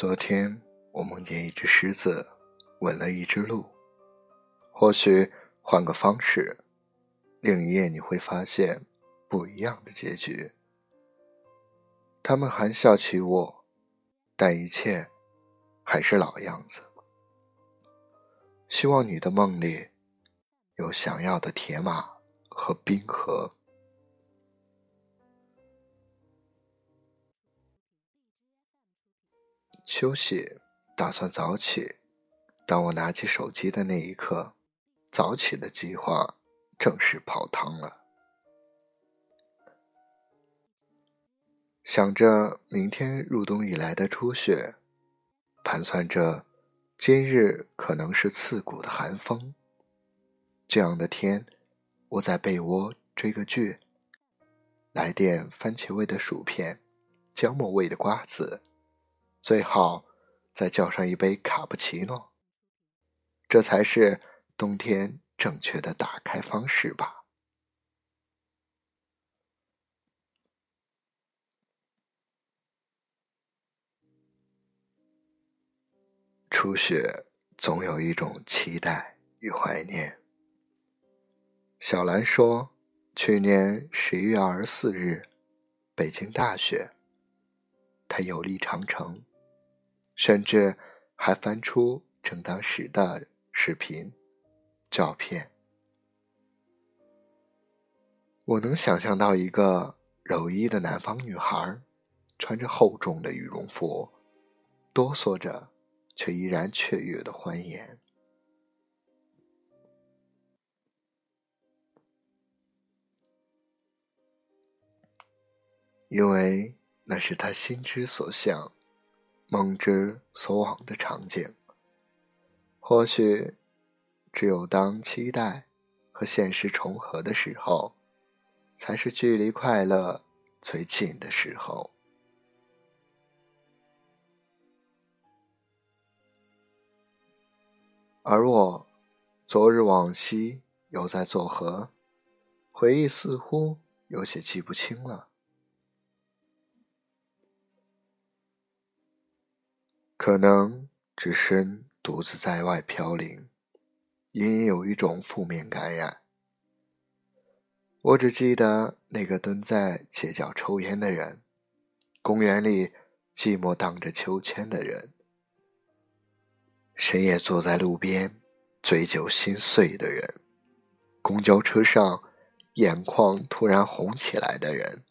昨天我梦见一只狮子吻了一只鹿，或许换个方式，另一夜你会发现不一样的结局。他们含笑起我，但一切还是老样子。希望你的梦里有想要的铁马和冰河。休息，打算早起。当我拿起手机的那一刻，早起的计划正式泡汤了。想着明天入冬以来的初雪，盘算着今日可能是刺骨的寒风。这样的天，窝在被窝追个剧，来点番茄味的薯片，姜末味的瓜子。最好再叫上一杯卡布奇诺，这才是冬天正确的打开方式吧。初雪总有一种期待与怀念。小兰说，去年十一月二十四日，北京大雪，她游历长城。甚至还翻出正当时的视频、照片。我能想象到一个柔衣的南方女孩，穿着厚重的羽绒服，哆嗦着，却依然雀跃的欢颜，因为那是她心之所向。梦之所往的场景，或许只有当期待和现实重合的时候，才是距离快乐最近的时候。而我，昨日往昔犹在作何？回忆似乎有些记不清了。可能只身独自在外飘零，隐隐有一种负面感染。我只记得那个蹲在街角抽烟的人，公园里寂寞荡着秋千的人，深夜坐在路边醉酒心碎的人，公交车上眼眶突然红起来的人，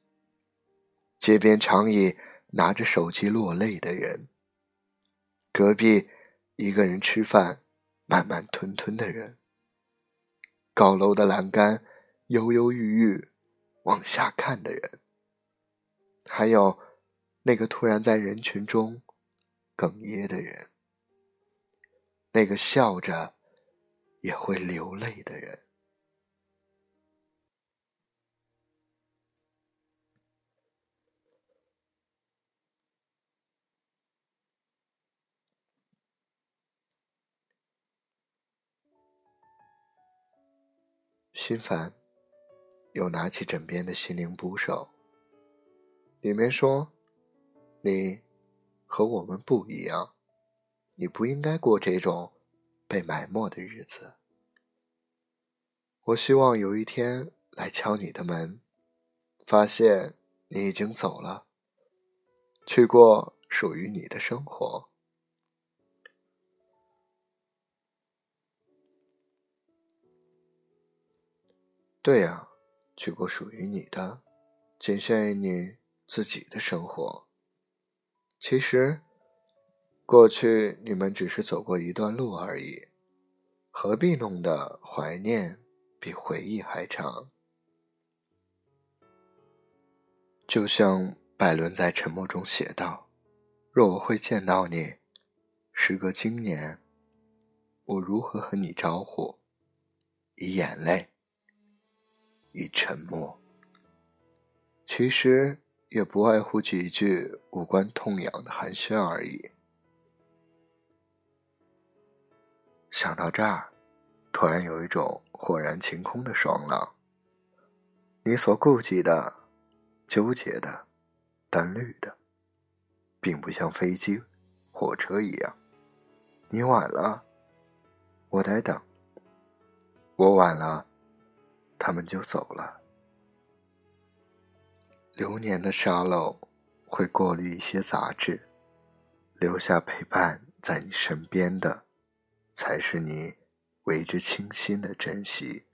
街边长椅拿着手机落泪的人。隔壁一个人吃饭，慢慢吞吞的人；高楼的栏杆犹犹豫豫往下看的人；还有那个突然在人群中哽咽的人；那个笑着也会流泪的人。心烦，又拿起枕边的心灵捕手。里面说：“你和我们不一样，你不应该过这种被埋没的日子。”我希望有一天来敲你的门，发现你已经走了，去过属于你的生活。对呀，去过属于你的，仅限于你自己的生活。其实，过去你们只是走过一段路而已，何必弄得怀念比回忆还长？就像拜伦在《沉默》中写道：“若我会见到你，时隔今年，我如何和你招呼？以眼泪。”以沉默，其实也不外乎几句无关痛痒的寒暄而已。想到这儿，突然有一种豁然晴空的爽朗。你所顾忌的、纠结的、单虑的，并不像飞机火车一样。你晚了，我得等。我晚了，他们就走了。流年的沙漏会过滤一些杂质，留下陪伴在你身边的，才是你为之倾心的珍惜。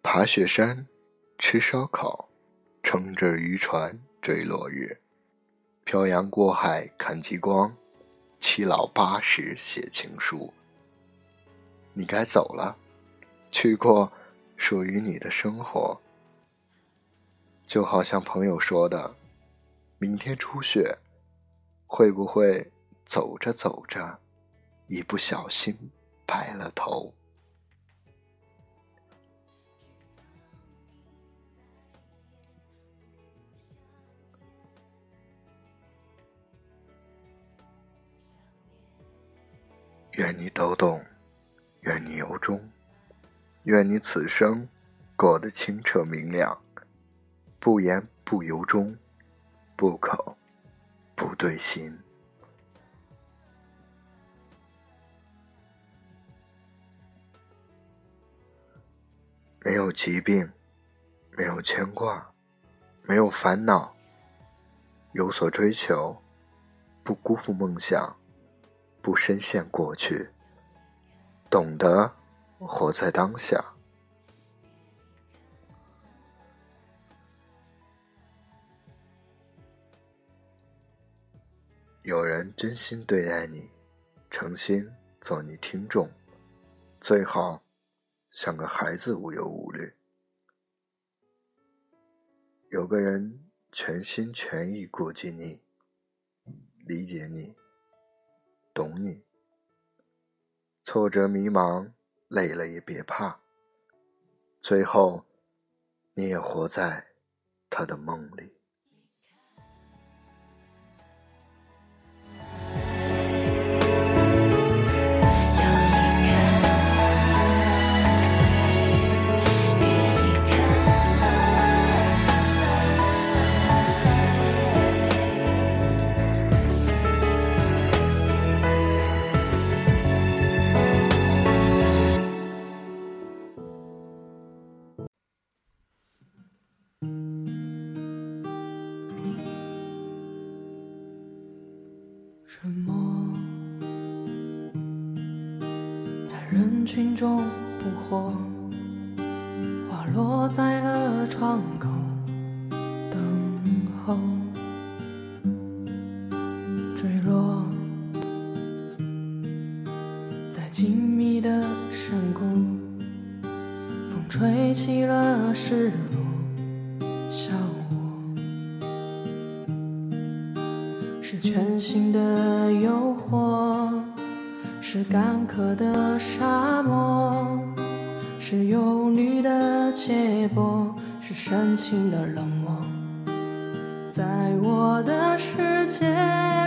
爬雪山，吃烧烤，乘着渔船追落日，漂洋过海看极光，七老八十写情书。你该走了，去过属于你的生活。就好像朋友说的，明天初雪，会不会走着走着，一不小心白了头？愿你都懂，愿你由衷，愿你此生过得清澈明亮，不言不由衷，不口不对心。没有疾病，没有牵挂，没有烦恼，有所追求，不辜负梦想。不深陷过去，懂得活在当下。有人真心对待你，诚心做你听众，最好像个孩子无忧无虑。有个人全心全意顾及你，理解你。懂你，挫折迷茫，累了也别怕。最后，你也活在他的梦里。群中捕获，花落在了窗口等候，坠落在静谧的山谷，风吹起了失落笑。是全新的诱惑，是干渴的沙漠，是忧虑的结果，是深情的冷漠。在我的世界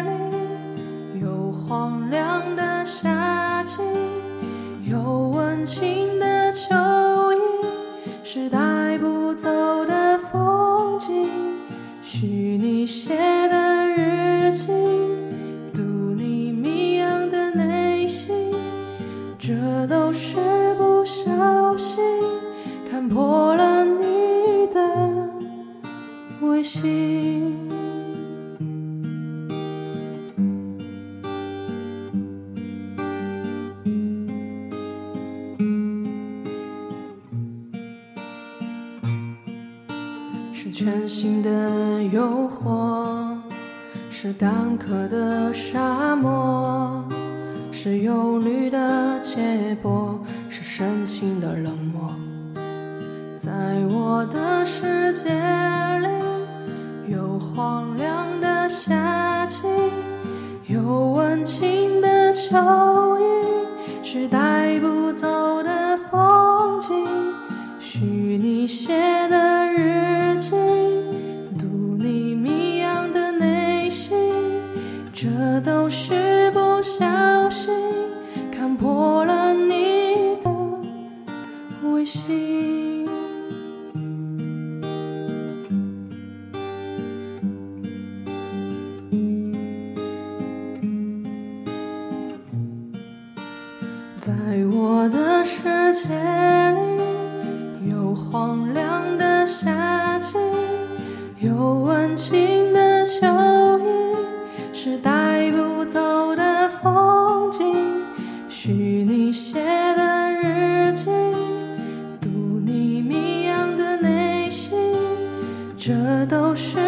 里，有荒凉的夏季，有温情微信。是全新的诱惑。是干渴的沙漠，是忧虑的结果，是深情的冷漠。在我的世界里，荒凉的夏季，有温情的秋意，是带不走的风景。许你写在我的世界里，有荒凉的夏季，有温情的秋意，是带不走的风景。许你写的日记，读你谜样的内心，这都是。